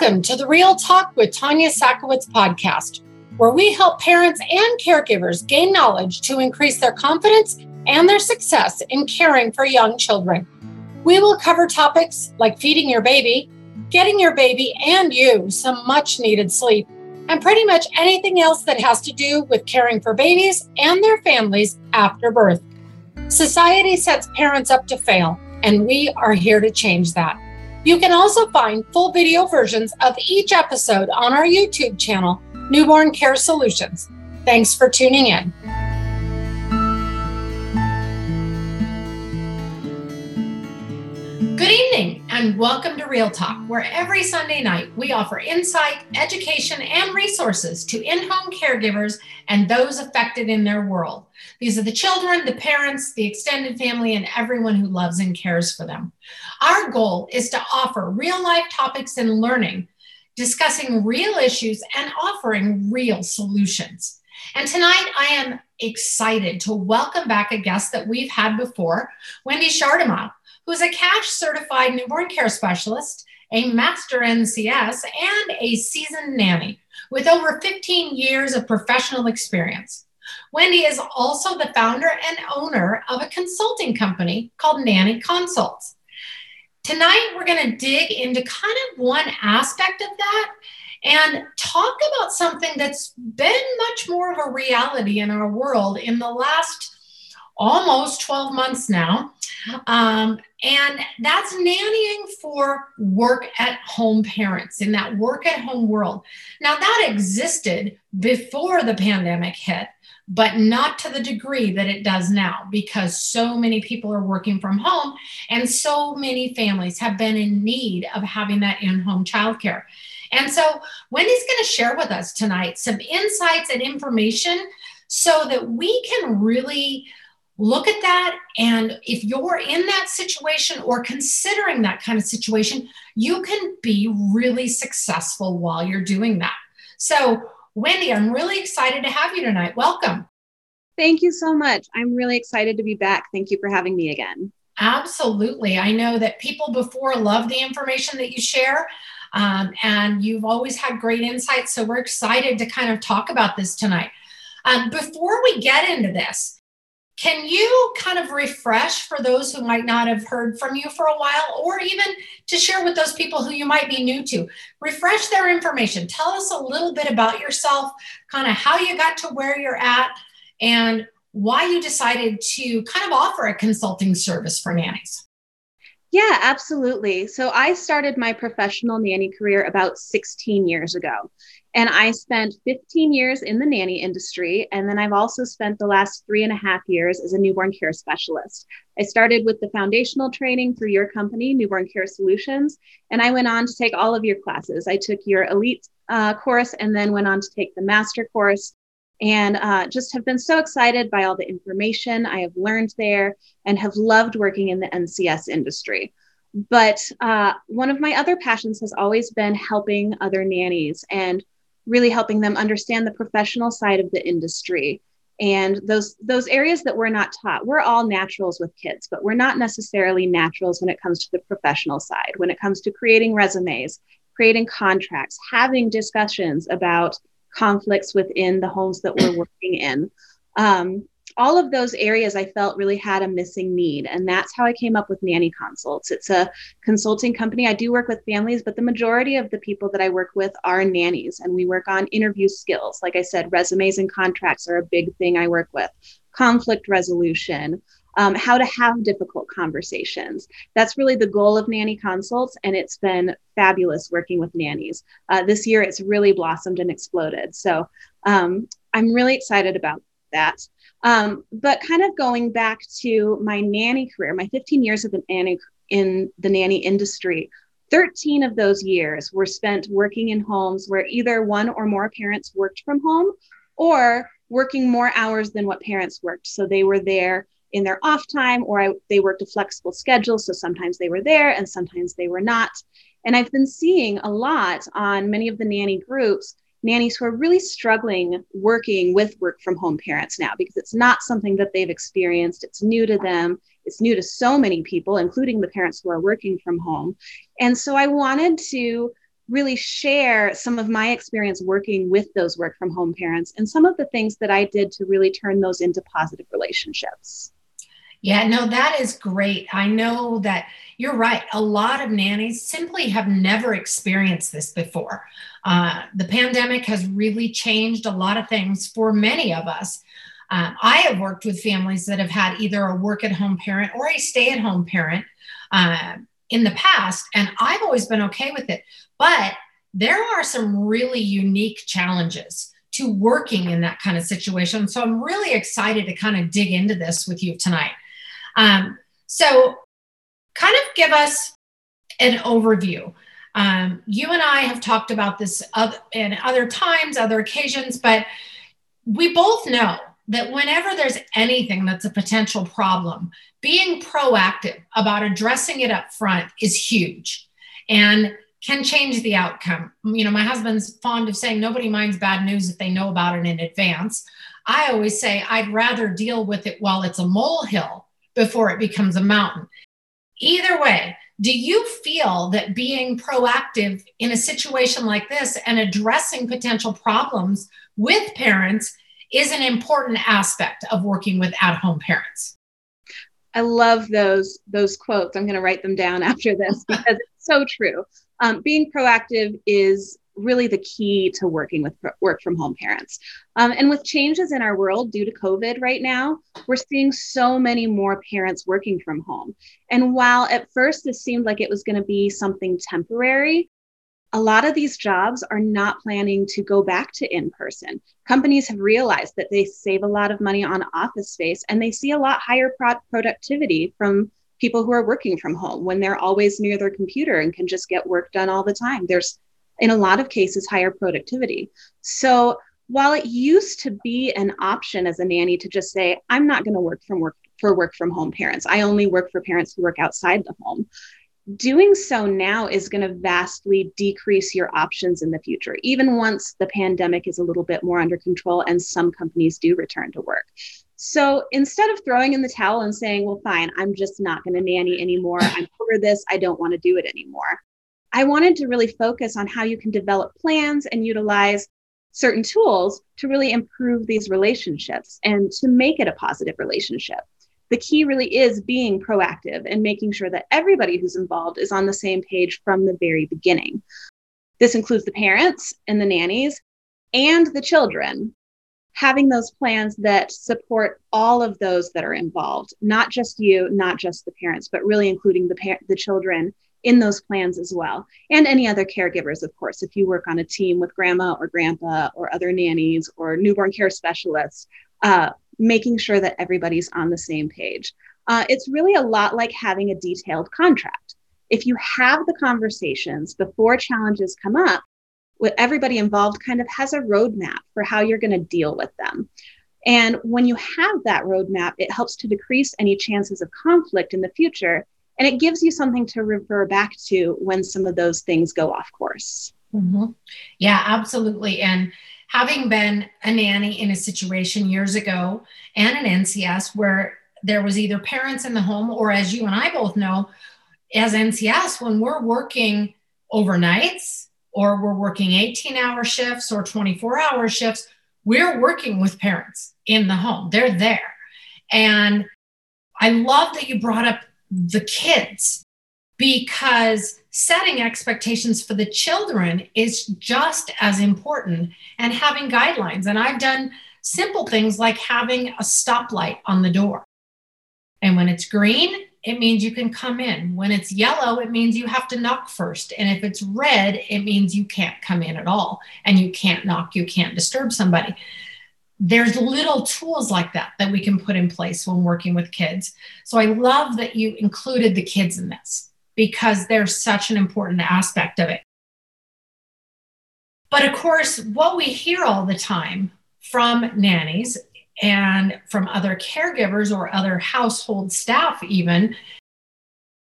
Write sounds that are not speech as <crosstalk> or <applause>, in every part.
Welcome to the Real Talk with Tanya Sakowitz podcast, where we help parents and caregivers gain knowledge to increase their confidence and their success in caring for young children. We will cover topics like feeding your baby, getting your baby and you some much needed sleep, and pretty much anything else that has to do with caring for babies and their families after birth. Society sets parents up to fail, and we are here to change that. You can also find full video versions of each episode on our YouTube channel, Newborn Care Solutions. Thanks for tuning in. Good evening, and welcome to Real Talk, where every Sunday night we offer insight, education, and resources to in home caregivers and those affected in their world. These are the children, the parents, the extended family, and everyone who loves and cares for them. Our goal is to offer real life topics and learning, discussing real issues, and offering real solutions. And tonight I am excited to welcome back a guest that we've had before, Wendy Sjaardema who's a CACHE certified newborn care specialist, a master NCS, and a seasoned nanny with over 15 years of professional experience. Wendy is also the founder and owner of a consulting company called Nanny Consults. Tonight, we're going to dig into kind of one aspect of that and talk about something that's been much more of a reality in our world in the last almost 12 months now. Um, and that's nannying for work at home parents in that work at home world. Now, that existed before the pandemic hit, but not to the degree that it does now because so many people are working from home and so many families have been in need of having that in home childcare. And so, Wendy's going to share with us tonight some insights and information so that we can really look at that. And if you're in that situation or considering that kind of situation, you can be really successful while you're doing that. So, Wendy, I'm really excited to have you tonight. Welcome. Thank you so much. I'm really excited to be back. Thank you for having me again. Absolutely. I know that people before love the information that you share. Um, and you've always had great insights. So we're excited to kind of talk about this tonight. Um, before we get into this, can you kind of refresh for those who might not have heard from you for a while, or even to share with those people who you might be new to? Refresh their information. Tell us a little bit about yourself, kind of how you got to where you're at, and why you decided to kind of offer a consulting service for nannies. Yeah, absolutely. So I started my professional nanny career about 16 years ago. And I spent 15 years in the nanny industry. And then I've also spent the last three and a half years as a newborn care specialist. I started with the foundational training through your company, Newborn Care Solutions. And I went on to take all of your classes. I took your elite uh, course and then went on to take the master course and uh, just have been so excited by all the information I have learned there and have loved working in the NCS industry. But uh, one of my other passions has always been helping other nannies and really helping them understand the professional side of the industry and those those areas that we're not taught we're all naturals with kids but we're not necessarily naturals when it comes to the professional side when it comes to creating resumes creating contracts having discussions about conflicts within the homes that we're working in. Um, all of those areas I felt really had a missing need. And that's how I came up with Nanny Consults. It's a consulting company. I do work with families, but the majority of the people that I work with are nannies. And we work on interview skills. Like I said, resumes and contracts are a big thing I work with, conflict resolution, um, how to have difficult conversations. That's really the goal of Nanny Consults, and it's been fabulous working with nannies. Uh, this year, it's really blossomed and exploded. So um, I'm really excited about that. Um, but kind of going back to my nanny career, my 15 years of the nanny in the nanny industry, 13 of those years were spent working in homes where either one or more parents worked from home or working more hours than what parents worked. So they were there in their off time or I, they worked a flexible schedule. So sometimes they were there and sometimes they were not. And I've been seeing a lot on many of the nanny groups, nannies who are really struggling working with work from home parents now because it's not something that they've experienced. It's new to them. It's new to so many people, including the parents who are working from home. And so I wanted to really share some of my experience working with those work from home parents and some of the things that I did to really turn those into positive relationships. Yeah, no, that is great. I know that you're right. A lot of nannies simply have never experienced this before. Uh, the pandemic has really changed a lot of things for many of us. Uh, I have worked with families that have had either a work at home parent or a stay at home parent uh, in the past, and I've always been okay with it. But there are some really unique challenges to working in that kind of situation. So I'm really excited to kind of dig into this with you tonight. Um, so, kind of give us an overview. Um, you and I have talked about this in other times, other occasions, but we both know that whenever there's anything that's a potential problem, being proactive about addressing it up front is huge and can change the outcome. You know, my husband's fond of saying nobody minds bad news if they know about it in advance. I always say I'd rather deal with it while it's a molehill before it becomes a mountain. Either way, do you feel that being proactive in a situation like this and addressing potential problems with parents is an important aspect of working with at-home parents? I love those those quotes. I'm going to write them down <laughs> after this because it's so true. Um, being proactive is really the key to working with work from home parents. Um, and with changes in our world due to COVID right now, we're seeing so many more parents working from home. And while at first this seemed like it was going to be something temporary, a lot of these jobs are not planning to go back to in person. Companies have realized that they save a lot of money on office space and they see a lot higher pro- productivity from people who are working from home when they're always near their computer and can just get work done all the time. There's in a lot of cases, higher productivity. So while it used to be an option as a nanny to just say, I'm not going to work from work for work from home parents, I only work for parents who work outside the home. Doing so now is going to vastly decrease your options in the future, even once the pandemic is a little bit more under control and some companies do return to work. So instead of throwing in the towel and saying, well, fine, I'm just not going to nanny anymore, I'm over this, I don't want to do it anymore, I wanted to really focus on how you can develop plans and utilize certain tools to really improve these relationships and to make it a positive relationship. The key really is being proactive and making sure that everybody who's involved is on the same page from the very beginning. This includes the parents and the nannies and the children. Having those plans that support all of those that are involved, not just you, not just the parents, but really including the, par- the children in those plans as well. And any other caregivers, of course, if you work on a team with grandma or grandpa or other nannies or newborn care specialists, uh, making sure that everybody's on the same page. Uh, it's really a lot like having a detailed contract. If you have the conversations before challenges come up, what everybody involved kind of has a roadmap for how you're going to deal with them. And when you have that roadmap, it helps to decrease any chances of conflict in the future and it gives you something to refer back to when some of those things go off course. Mm-hmm. Yeah, absolutely. And having been a nanny in a situation years ago and an NCS where there was either parents in the home, or as you and I both know, as NCS, when we're working overnights or we're working 18 hour shifts or 24 hour shifts, we're working with parents in the home. They're there. And I love that you brought up the kids because setting expectations for the children is just as important and having guidelines. And I've done simple things like having a stoplight on the door. And when it's green, it means you can come in. When it's yellow, it means you have to knock first. And if it's red, it means you can't come in at all. And you can't knock, you can't disturb somebody there's little tools like that that we can put in place when working with kids. So I love that you included the kids in this because they're such an important aspect of it. But of course, what we hear all the time from nannies and from other caregivers or other household staff, even,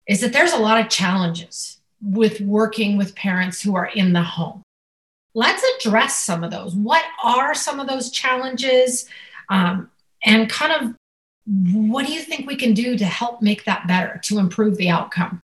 is that there's a lot of challenges with working with parents who are in the home let's address some of those. What are some of those challenges? Um, and kind of what do you think we can do to help make that better, to improve the outcome?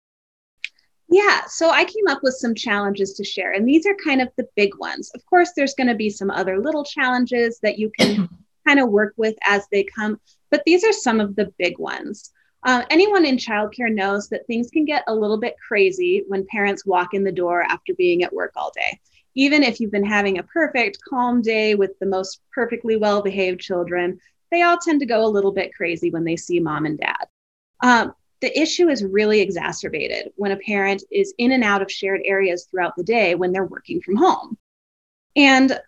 Yeah, so I came up with some challenges to share, and these are kind of the big ones. Of course, there's going to be some other little challenges that you can <clears throat> kind of work with as they come, but these are some of the big ones. Uh, anyone in childcare knows that things can get a little bit crazy when parents walk in the door after being at work all day. Even if you've been having a perfect, calm day with the most perfectly well behaved children, they all tend to go a little bit crazy when they see mom and dad. Um, the issue is really exacerbated when a parent is in and out of shared areas throughout the day when they're working from home. And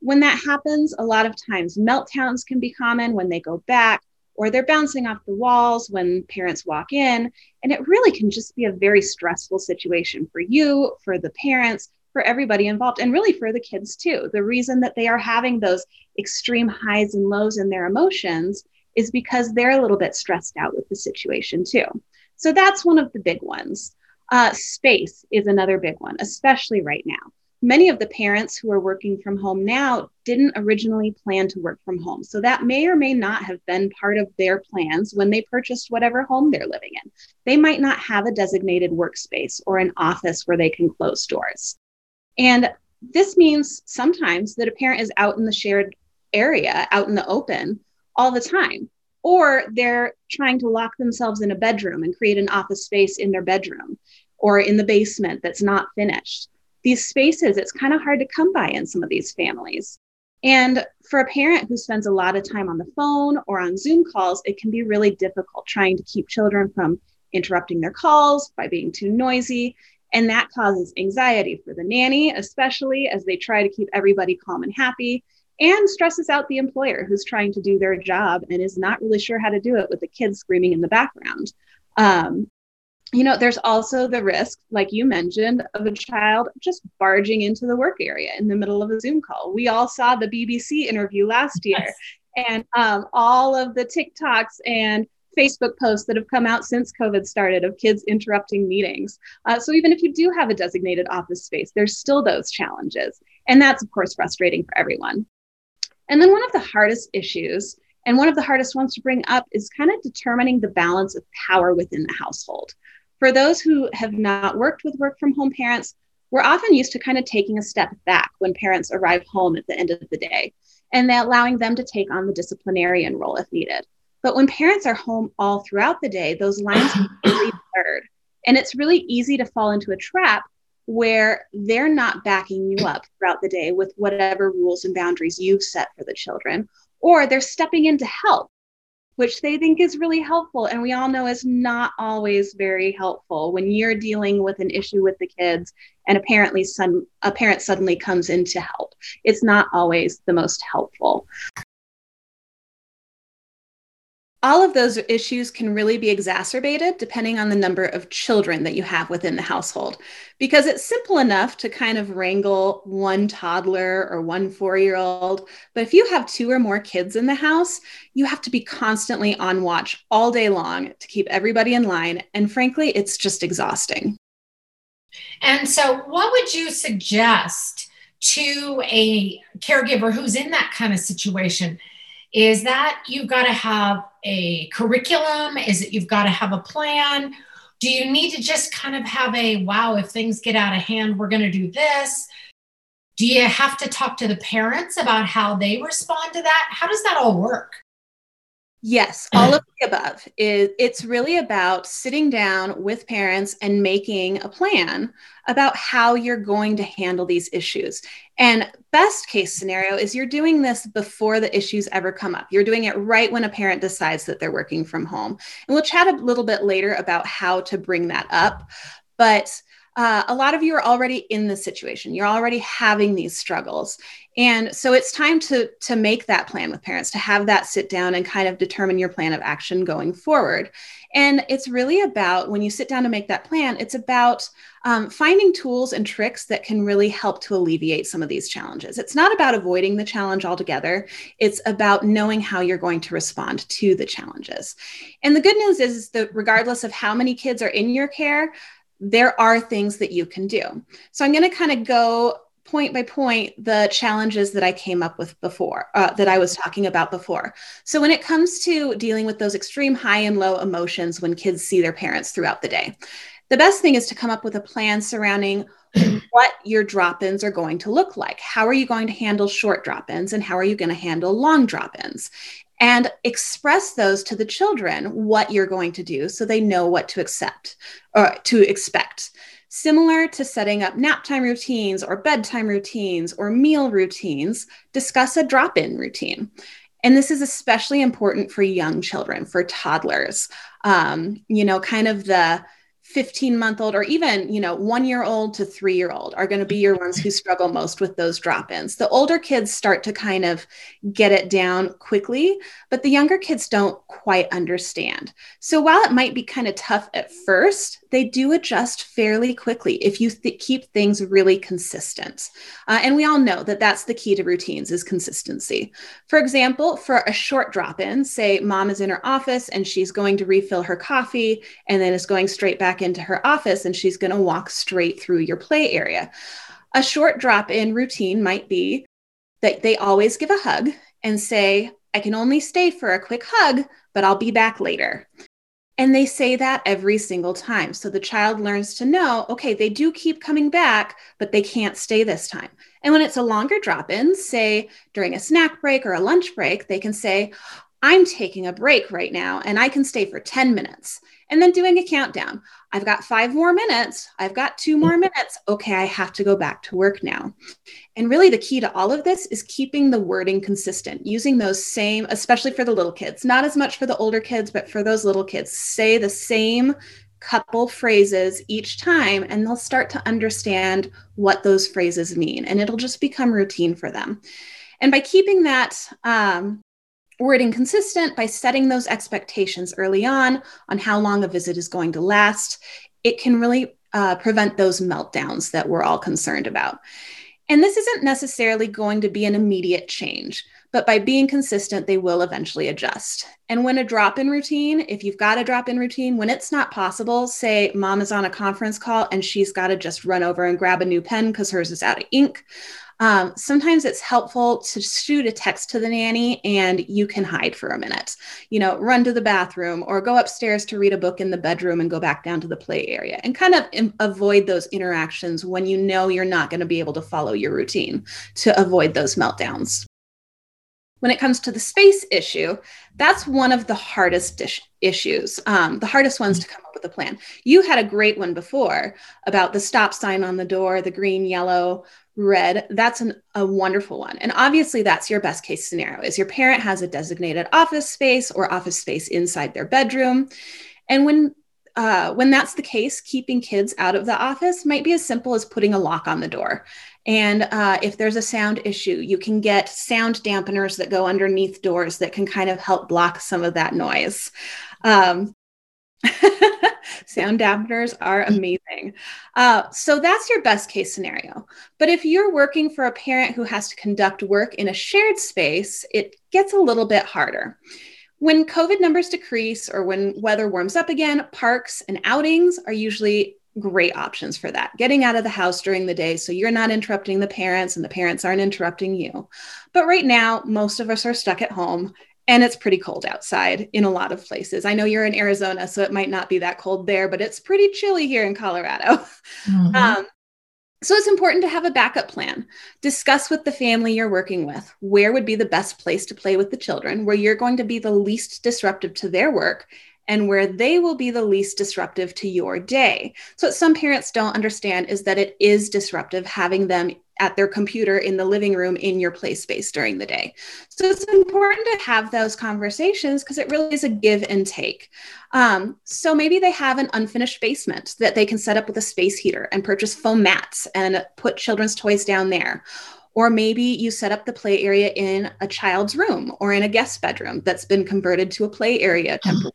when that happens, a lot of times meltdowns can be common when they go back or they're bouncing off the walls when parents walk in. And it really can just be a very stressful situation for you, for the parents, for everybody involved, and really for the kids too. The reason that they are having those extreme highs and lows in their emotions is because they're a little bit stressed out with the situation too. So that's one of the big ones. Uh, space is another big one, especially right now many of the parents who are working from home now didn't originally plan to work from home. So that may or may not have been part of their plans when they purchased whatever home they're living in. They might not have a designated workspace or an office where they can close doors. And this means sometimes that a parent is out in the shared area, out in the open all the time. Or they're trying to lock themselves in a bedroom and create an office space in their bedroom or in the basement that's not finished these spaces, it's kind of hard to come by in some of these families. And for a parent who spends a lot of time on the phone or on Zoom calls, it can be really difficult trying to keep children from interrupting their calls by being too noisy. And that causes anxiety for the nanny, especially as they try to keep everybody calm and happy, and stresses out the employer who's trying to do their job and is not really sure how to do it with the kids screaming in the background. Um, you know, there's also the risk, like you mentioned, of a child just barging into the work area in the middle of a Zoom call. We all saw the BBC interview last year, yes. and um, all of the TikToks and Facebook posts that have come out since COVID started of kids interrupting meetings. Uh, so even if you do have a designated office space, there's still those challenges. And that's, of course, frustrating for everyone. And then one of the hardest issues, and one of the hardest ones to bring up, is kind of determining the balance of power within the household. For those who have not worked with work from home parents, we're often used to kind of taking a step back when parents arrive home at the end of the day and allowing them to take on the disciplinarian role if needed. But when parents are home all throughout the day, those lines are really <clears throat> blurred. And it's really easy to fall into a trap where they're not backing you up throughout the day with whatever rules and boundaries you've set for the children, or they're stepping in to help which they think is really helpful. And we all know is not always very helpful when you're dealing with an issue with the kids and apparently some a parent suddenly comes in to help. It's not always the most helpful all of those issues can really be exacerbated depending on the number of children that you have within the household. Because it's simple enough to kind of wrangle one toddler or one four year old. But if you have two or more kids in the house, you have to be constantly on watch all day long to keep everybody in line. And frankly, it's just exhausting. And so, what would you suggest to a caregiver who's in that kind of situation? is that you've got to have a curriculum? Is it you've got to have a plan? Do you need to just kind of have a wow, if things get out of hand, we're going to do this? Do you have to talk to the parents about how they respond to that? How does that all work? Yes, all of the above. Is it's really about sitting down with parents and making a plan about how you're going to handle these issues. And best case scenario is you're doing this before the issues ever come up. You're doing it right when a parent decides that they're working from home. And we'll chat a little bit later about how to bring that up. But uh, a lot of you are already in this situation. You're already having these struggles. And so it's time to, to make that plan with parents, to have that sit down and kind of determine your plan of action going forward. And it's really about when you sit down to make that plan, it's about um, finding tools and tricks that can really help to alleviate some of these challenges. It's not about avoiding the challenge altogether, it's about knowing how you're going to respond to the challenges. And the good news is that regardless of how many kids are in your care, there are things that you can do. So I'm going to kind of go point by point the challenges that I came up with before, uh, that I was talking about before. So when it comes to dealing with those extreme high and low emotions when kids see their parents throughout the day, the best thing is to come up with a plan surrounding what your drop ins are going to look like. How are you going to handle short drop ins and how are you going to handle long drop ins? And express those to the children what you're going to do so they know what to accept or to expect. Similar to setting up nap time routines or bedtime routines or meal routines, discuss a drop in routine. And this is especially important for young children, for toddlers. Um, you know, kind of the 15 month old or even you know one year old to three year old are going to be your ones who mm-hmm. struggle most with those drop-ins. The older kids start to kind of get it down quickly but the younger kids don't quite understand. So while it might be kind of tough at first they do adjust fairly quickly if you th- keep things really consistent uh, and we all know that that's the key to routines is consistency for example for a short drop-in say mom is in her office and she's going to refill her coffee and then is going straight back into her office and she's going to walk straight through your play area. A short drop in routine might be that they always give a hug and say, I can only stay for a quick hug, but I'll be back later. And they say that every single time. So the child learns to know, okay, they do keep coming back, but they can't stay this time. And when it's a longer drop in, say during a snack break or a lunch break, they can say, I'm taking a break right now and I can stay for 10 minutes and then doing a countdown. I've got five more minutes. I've got two more minutes. Okay, I have to go back to work now. And really, the key to all of this is keeping the wording consistent, using those same, especially for the little kids, not as much for the older kids, but for those little kids, say the same couple phrases each time, and they'll start to understand what those phrases mean. And it'll just become routine for them. And by keeping that um, wording consistent by setting those expectations early on on how long a visit is going to last, it can really uh, prevent those meltdowns that we're all concerned about. And this isn't necessarily going to be an immediate change, but by being consistent, they will eventually adjust. And when a drop in routine, if you've got a drop in routine, when it's not possible, say mom is on a conference call and she's got to just run over and grab a new pen because hers is out of ink, um, sometimes it's helpful to shoot a text to the nanny and you can hide for a minute. You know, run to the bathroom or go upstairs to read a book in the bedroom and go back down to the play area and kind of Im- avoid those interactions when you know you're not going to be able to follow your routine to avoid those meltdowns. When it comes to the space issue, that's one of the hardest dish- issues, um, the hardest ones to come up with a plan. You had a great one before about the stop sign on the door, the green, yellow, red that's an, a wonderful one. And obviously that's your best case scenario is your parent has a designated office space or office space inside their bedroom. And when uh, when that's the case keeping kids out of the office might be as simple as putting a lock on the door. And uh, if there's a sound issue you can get sound dampeners that go underneath doors that can kind of help block some of that noise. Um, Sound dampeners are amazing. Uh, so that's your best case scenario. But if you're working for a parent who has to conduct work in a shared space, it gets a little bit harder. When COVID numbers decrease or when weather warms up again, parks and outings are usually great options for that. Getting out of the house during the day so you're not interrupting the parents and the parents aren't interrupting you. But right now, most of us are stuck at home and it's pretty cold outside in a lot of places. I know you're in Arizona, so it might not be that cold there, but it's pretty chilly here in Colorado. <laughs> Mm-hmm. Um, so it's important to have a backup plan. Discuss with the family you're working with where would be the best place to play with the children, where you're going to be the least disruptive to their work, and where they will be the least disruptive to your day. So, what some parents don't understand is that it is disruptive having them at their computer in the living room in your play space during the day. So, it's important to have those conversations because it really is a give and take. Um, so, maybe they have an unfinished basement that they can set up with a space heater and purchase foam mats and put children's toys down there. Or maybe you set up the play area in a child's room or in a guest bedroom that's been converted to a play area temporarily.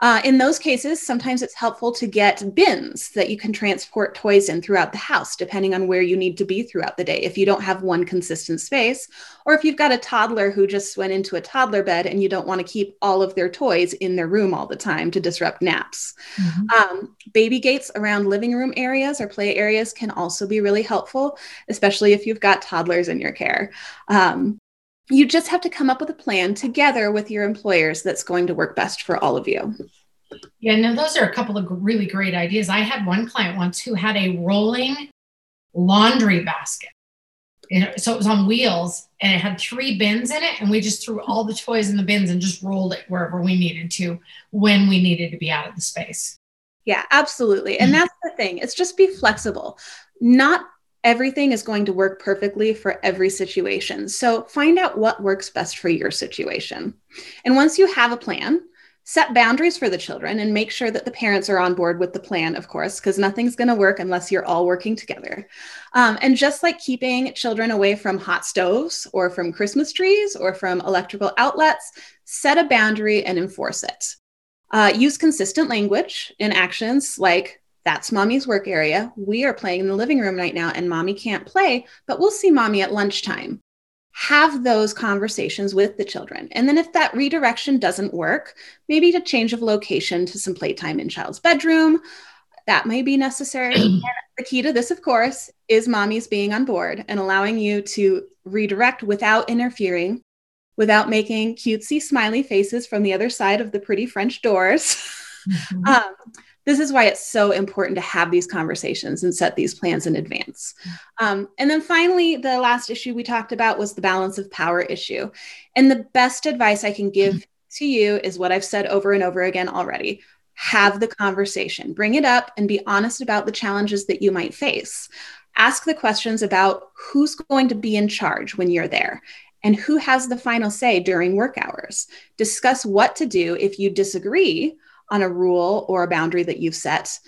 Uh, in those cases, sometimes it's helpful to get bins that you can transport toys in throughout the house, depending on where you need to be throughout the day. If you don't have one consistent space, or if you've got a toddler who just went into a toddler bed and you don't want to keep all of their toys in their room all the time to disrupt naps. Mm-hmm. Um, baby gates around living room areas or play areas can also be really helpful, especially if you've got toddlers in your care. Um, you just have to come up with a plan together with your employers that's going to work best for all of you. Yeah, no, those are a couple of really great ideas. I had one client once who had a rolling laundry basket. so it was on wheels and it had three bins in it. And we just threw all the toys in the bins and just rolled it wherever we needed to when we needed to be out of the space. Yeah, absolutely. And mm-hmm. that's the thing. It's just be flexible. Not everything is going to work perfectly for every situation. So find out what works best for your situation. And once you have a plan, set boundaries for the children and make sure that the parents are on board with the plan, of course, because nothing's going to work unless you're all working together. Um, and just like keeping children away from hot stoves or from Christmas trees or from electrical outlets, set a boundary and enforce it. Uh, use consistent language in actions like, that's mommy's work area. We are playing in the living room right now, and mommy can't play, but we'll see mommy at lunchtime have those conversations with the children. And then if that redirection doesn't work, maybe a change of location to some playtime in child's bedroom, that may be necessary. <clears throat> and the key to this, of course, is mommy's being on board and allowing you to redirect without interfering, without making cutesy smiley faces from the other side of the pretty French doors. <laughs> Mm-hmm. um, this is why it's so important to have these conversations and set these plans in advance. Um, and then finally, the last issue we talked about was the balance of power issue. And the best advice I can give to you is what I've said over and over again already have the conversation, bring it up, and be honest about the challenges that you might face. Ask the questions about who's going to be in charge when you're there and who has the final say during work hours. Discuss what to do if you disagree on a rule or a boundary that you've set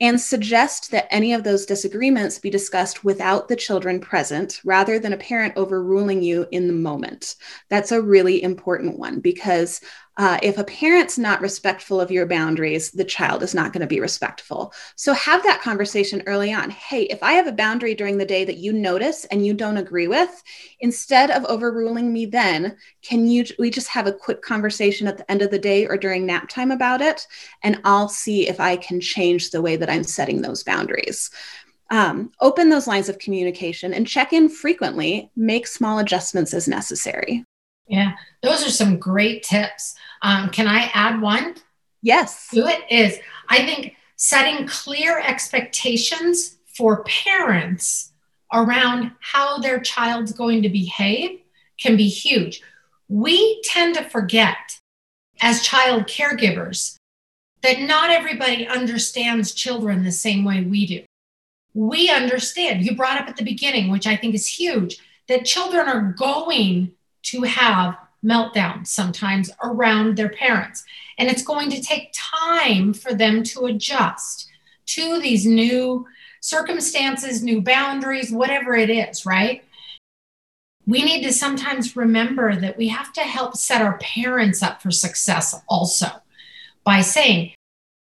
and suggest that any of those disagreements be discussed without the children present rather than a parent overruling you in the moment. That's a really important one because uh, if a parent's not respectful of your boundaries, the child is not going to be respectful. So have that conversation early on. Hey, if I have a boundary during the day that you notice and you don't agree with, instead of overruling me then, can you we just have a quick conversation at the end of the day or during nap time about it? And I'll see if I can change the way that I'm setting those boundaries. Um, open those lines of communication and check in frequently, make small adjustments as necessary. Yeah, those are some great tips. Um, can I add one? Yes. Do it is I think setting clear expectations for parents around how their child's going to behave can be huge. We tend to forget as child caregivers that not everybody understands children the same way we do. We understand, you brought up at the beginning, which I think is huge, that children are going to have meltdowns sometimes around their parents. And it's going to take time for them to adjust to these new circumstances, new boundaries, whatever it is, right? We need to sometimes remember that we have to help set our parents up for success also by saying,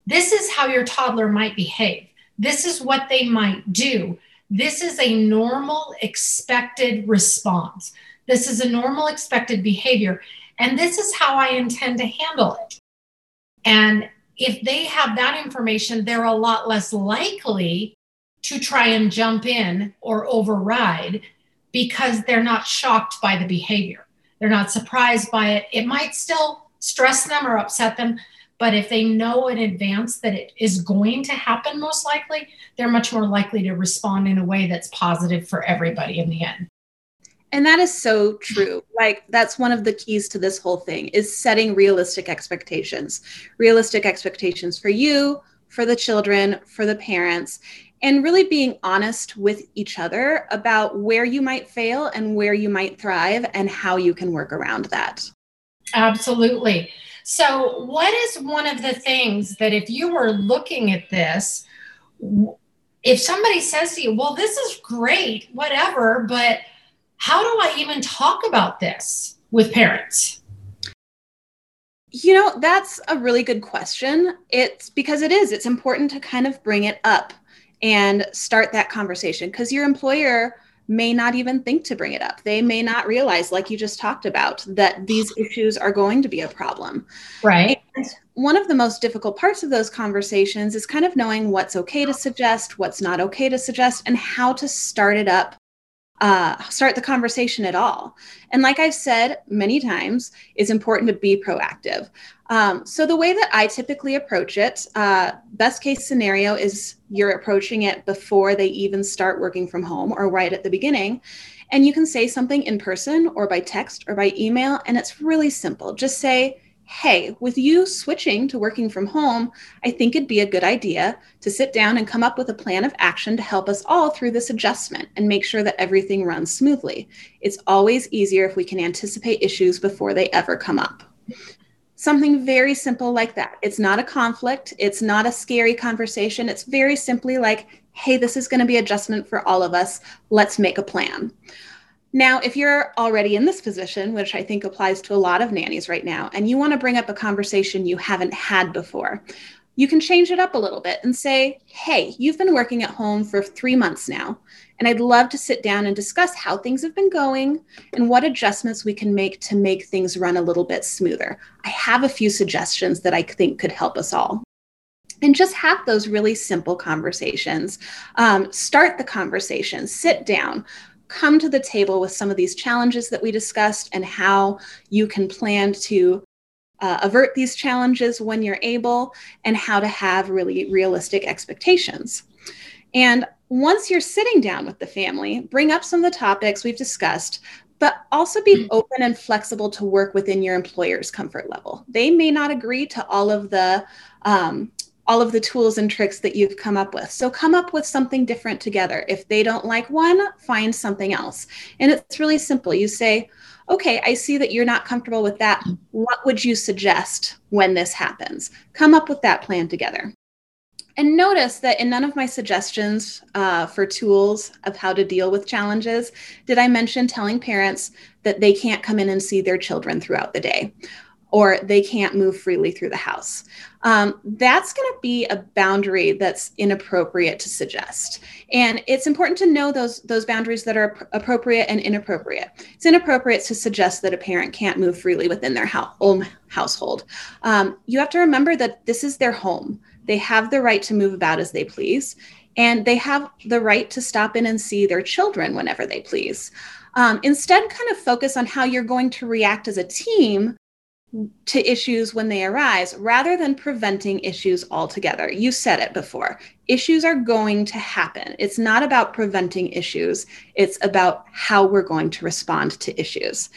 This is how your toddler might behave. This is what they might do. This is a normal, expected response. This is a normal expected behavior. And this is how I intend to handle it. And if they have that information, they're a lot less likely to try and jump in or override because they're not shocked by the behavior. They're not surprised by it. It might still stress them or upset them, but if they know in advance that it is going to happen, most likely, they're much more likely to respond in a way that's positive for everybody in the end. And that is so true. Like that's one of the keys to this whole thing is setting realistic expectations. Realistic expectations for you, for the children, for the parents, and really being honest with each other about where you might fail and where you might thrive and how you can work around that. Absolutely. So, what is one of the things that if you were looking at this, if somebody says to you, well, this is great, whatever, but how do I even talk about this with parents? You know, that's a really good question. It's because it is, it's important to kind of bring it up and start that conversation because your employer may not even think to bring it up. They may not realize, like you just talked about, that these issues are going to be a problem. Right. And one of the most difficult parts of those conversations is kind of knowing what's okay to suggest, what's not okay to suggest, and how to start it up uh, start the conversation at all. And like I've said many times, it's important to be proactive. Um, so the way that I typically approach it, uh, best case scenario is you're approaching it before they even start working from home or right at the beginning. And you can say something in person or by text or by email, and it's really simple. Just say, hey, with you switching to working from home, I think it'd be a good idea to sit down and come up with a plan of action to help us all through this adjustment and make sure that everything runs smoothly. It's always easier if we can anticipate issues before they ever come up. Something very simple like that. It's not a conflict, it's not a scary conversation. It's very simply like, hey, this is going to be adjustment for all of us. Let's make a plan. Now, if you're already in this position, which I think applies to a lot of nannies right now, and you want to bring up a conversation you haven't had before, you can change it up a little bit and say, Hey, you've been working at home for three months now, and I'd love to sit down and discuss how things have been going and what adjustments we can make to make things run a little bit smoother. I have a few suggestions that I think could help us all and just have those really simple conversations. Um, start the conversation, sit down, come to the table with some of these challenges that we discussed and how you can plan to uh, avert these challenges when you're able and how to have really realistic expectations. And once you're sitting down with the family, bring up some of the topics we've discussed, but also be mm-hmm. open and flexible to work within your employer's comfort level. They may not agree to all of the um, all of the tools and tricks that you've come up with. So come up with something different together. If they don't like one, find something else. And it's really simple. You say, okay, I see that you're not comfortable with that. What would you suggest when this happens? Come up with that plan together. And notice that in none of my suggestions uh, for tools of how to deal with challenges did I mention telling parents that they can't come in and see their children throughout the day or they can't move freely through the house. Um, that's going to be a boundary that's inappropriate to suggest. And it's important to know those, those boundaries that are appropriate and inappropriate. It's inappropriate to suggest that a parent can't move freely within their ho- own household. Um, you have to remember that this is their home. They have the right to move about as they please, and they have the right to stop in and see their children whenever they please. Um, instead, kind of focus on how you're going to react as a team to issues when they arise rather than preventing issues altogether. You said it before. Issues are going to happen. It's not about preventing issues, it's about how we're going to respond to issues.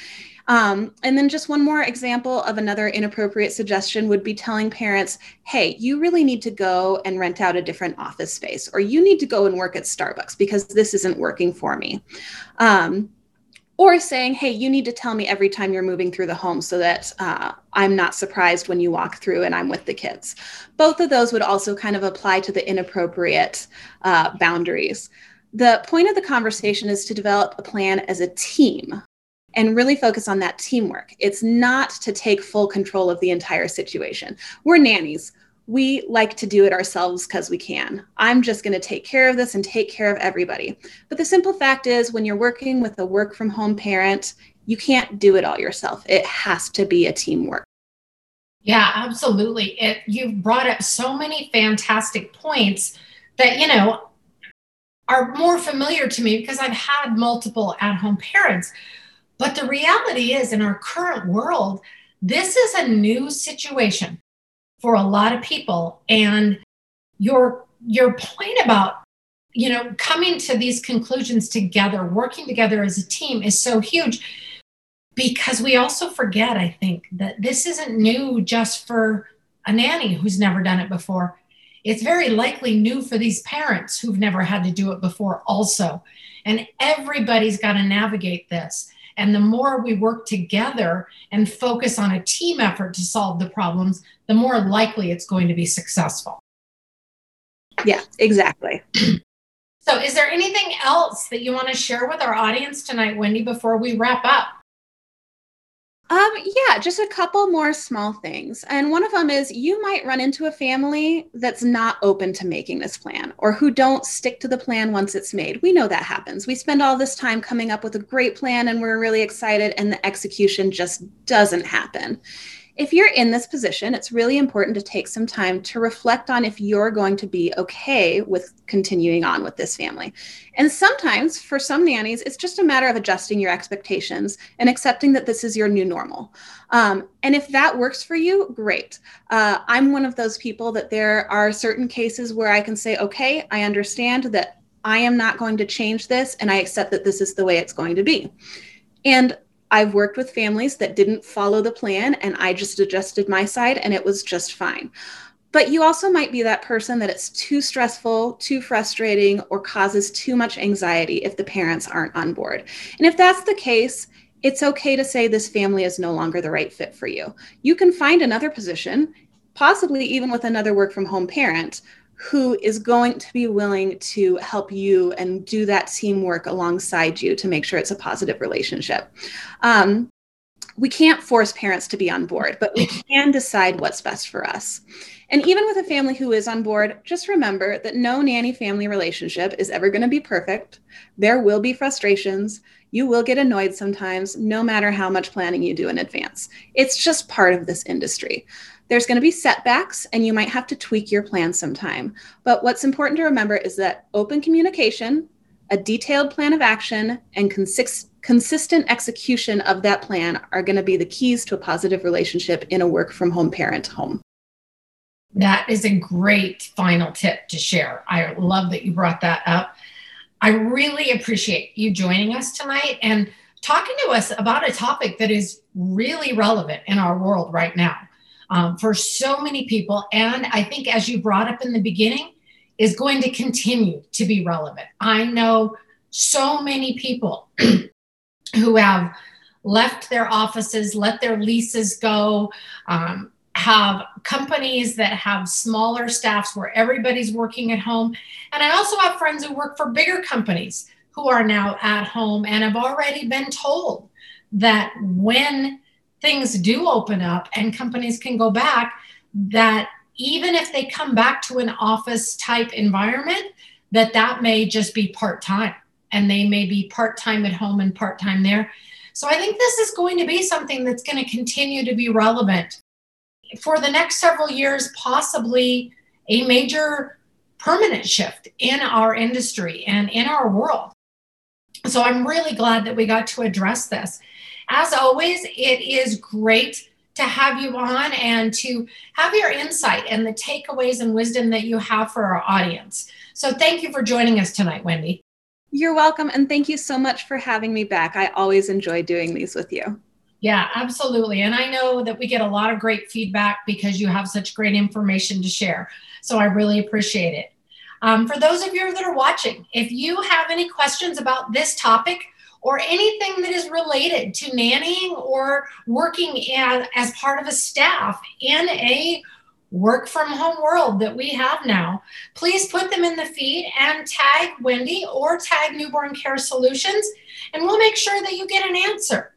Um, and then, just one more example of another inappropriate suggestion would be telling parents, hey, you really need to go and rent out a different office space, or you need to go and work at Starbucks because this isn't working for me. Um, or saying, hey, you need to tell me every time you're moving through the home so that uh, I'm not surprised when you walk through and I'm with the kids. Both of those would also kind of apply to the inappropriate uh, boundaries. The point of the conversation is to develop a plan as a team and really focus on that teamwork. It's not to take full control of the entire situation. We're nannies we like to do it ourselves because we can. I'm just going to take care of this and take care of everybody. But the simple fact is, when you're working with a work from home parent, you can't do it all yourself. It has to be a teamwork. Yeah, absolutely. It you've brought up so many fantastic points that, you know, are more familiar to me because I've had multiple at-home parents. But the reality is in our current world, this is a new situation for a lot of people. And your your point about you know coming to these conclusions together, working together as a team is so huge because we also forget, I think, that this isn't new just for a nanny who's never done it before. It's very likely new for these parents who've never had to do it before, also. And everybody's got to navigate this. And the more we work together and focus on a team effort to solve the problems, the more likely it's going to be successful. Yeah, exactly. So, is there anything else that you want to share with our audience tonight, Wendy, before we wrap up? Um, yeah, just a couple more small things. And one of them is you might run into a family that's not open to making this plan or who don't stick to the plan once it's made. We know that happens. We spend all this time coming up with a great plan and we're really excited, and the execution just doesn't happen. If you're in this position, it's really important to take some time to reflect on if you're going to be okay with continuing on with this family. And sometimes, for some nannies, it's just a matter of adjusting your expectations and accepting that this is your new normal. Um, and if that works for you, great. Uh, I'm one of those people that there are certain cases where I can say, okay, I understand that I am not going to change this, and I accept that this is the way it's going to be. And I've worked with families that didn't follow the plan and I just adjusted my side and it was just fine. But you also might be that person that it's too stressful, too frustrating, or causes too much anxiety if the parents aren't on board. And if that's the case, it's okay to say this family is no longer the right fit for you. You can find another position, possibly even with another work from home parent, who is going to be willing to help you and do that teamwork alongside you to make sure it's a positive relationship. Um, we can't force parents to be on board, but we <laughs> can decide what's best for us. And even with a family who is on board, just remember that no nanny family relationship is ever going to be perfect. There will be frustrations. You will get annoyed sometimes, no matter how much planning you do in advance. It's just part of this industry. There's going to be setbacks and you might have to tweak your plan sometime. But what's important to remember is that open communication, a detailed plan of action, and consist- consistent execution of that plan are going to be the keys to a positive relationship in a work from home parent home. That is a great final tip to share. I love that you brought that up. I really appreciate you joining us tonight and talking to us about a topic that is really relevant in our world right now um, for so many people. And I think, as you brought up in the beginning, is going to continue to be relevant. I know so many people <clears throat> who have left their offices, let their leases go, um, have companies that have smaller staffs where everybody's working at home. And I also have friends who work for bigger companies who are now at home and have already been told that when things do open up and companies can go back, that even if they come back to an office type environment, that that may just be part time and they may be part time at home and part time there. So I think this is going to be something that's going to continue to be relevant for the next several years, possibly a major permanent shift in our industry and in our world. So I'm really glad that we got to address this. As always, it is great to have you on and to have your insight and the takeaways and wisdom that you have for our audience. So, thank you for joining us tonight, Wendy. You're welcome. And thank you so much for having me back. I always enjoy doing these with you. Yeah, absolutely. And I know that we get a lot of great feedback because you have such great information to share. So, I really appreciate it. Um, for those of you that are watching, if you have any questions about this topic, or anything that is related to nannying or working as, as part of a staff in a work from home world that we have now, please put them in the feed and tag Wendy or tag Newborn Care Solutions, and we'll make sure that you get an answer.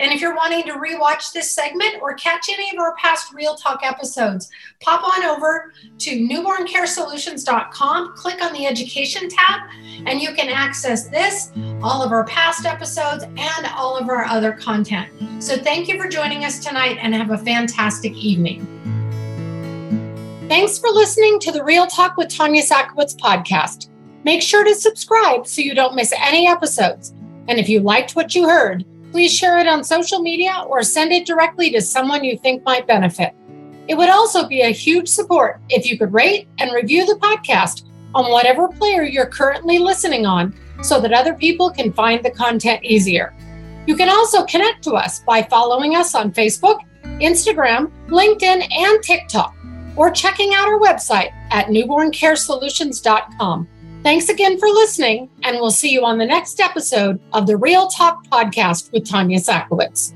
And if you're wanting to rewatch this segment or catch any of our past Real Talk episodes, pop on over to newborncaresolutions.com, click on the education tab, and you can access this, all of our past episodes, and all of our other content. So thank you for joining us tonight and have a fantastic evening. Thanks for listening to the Real Talk with Tanya Sakowitz podcast. Make sure to subscribe so you don't miss any episodes. And if you liked what you heard, Please share it on social media or send it directly to someone you think might benefit. It would also be a huge support if you could rate and review the podcast on whatever player you're currently listening on so that other people can find the content easier. You can also connect to us by following us on Facebook, Instagram, LinkedIn, and TikTok, or checking out our website at newborncaresolutions.com. Thanks again for listening, and we'll see you on the next episode of the Real Talk Podcast with Tanya Sakowitz.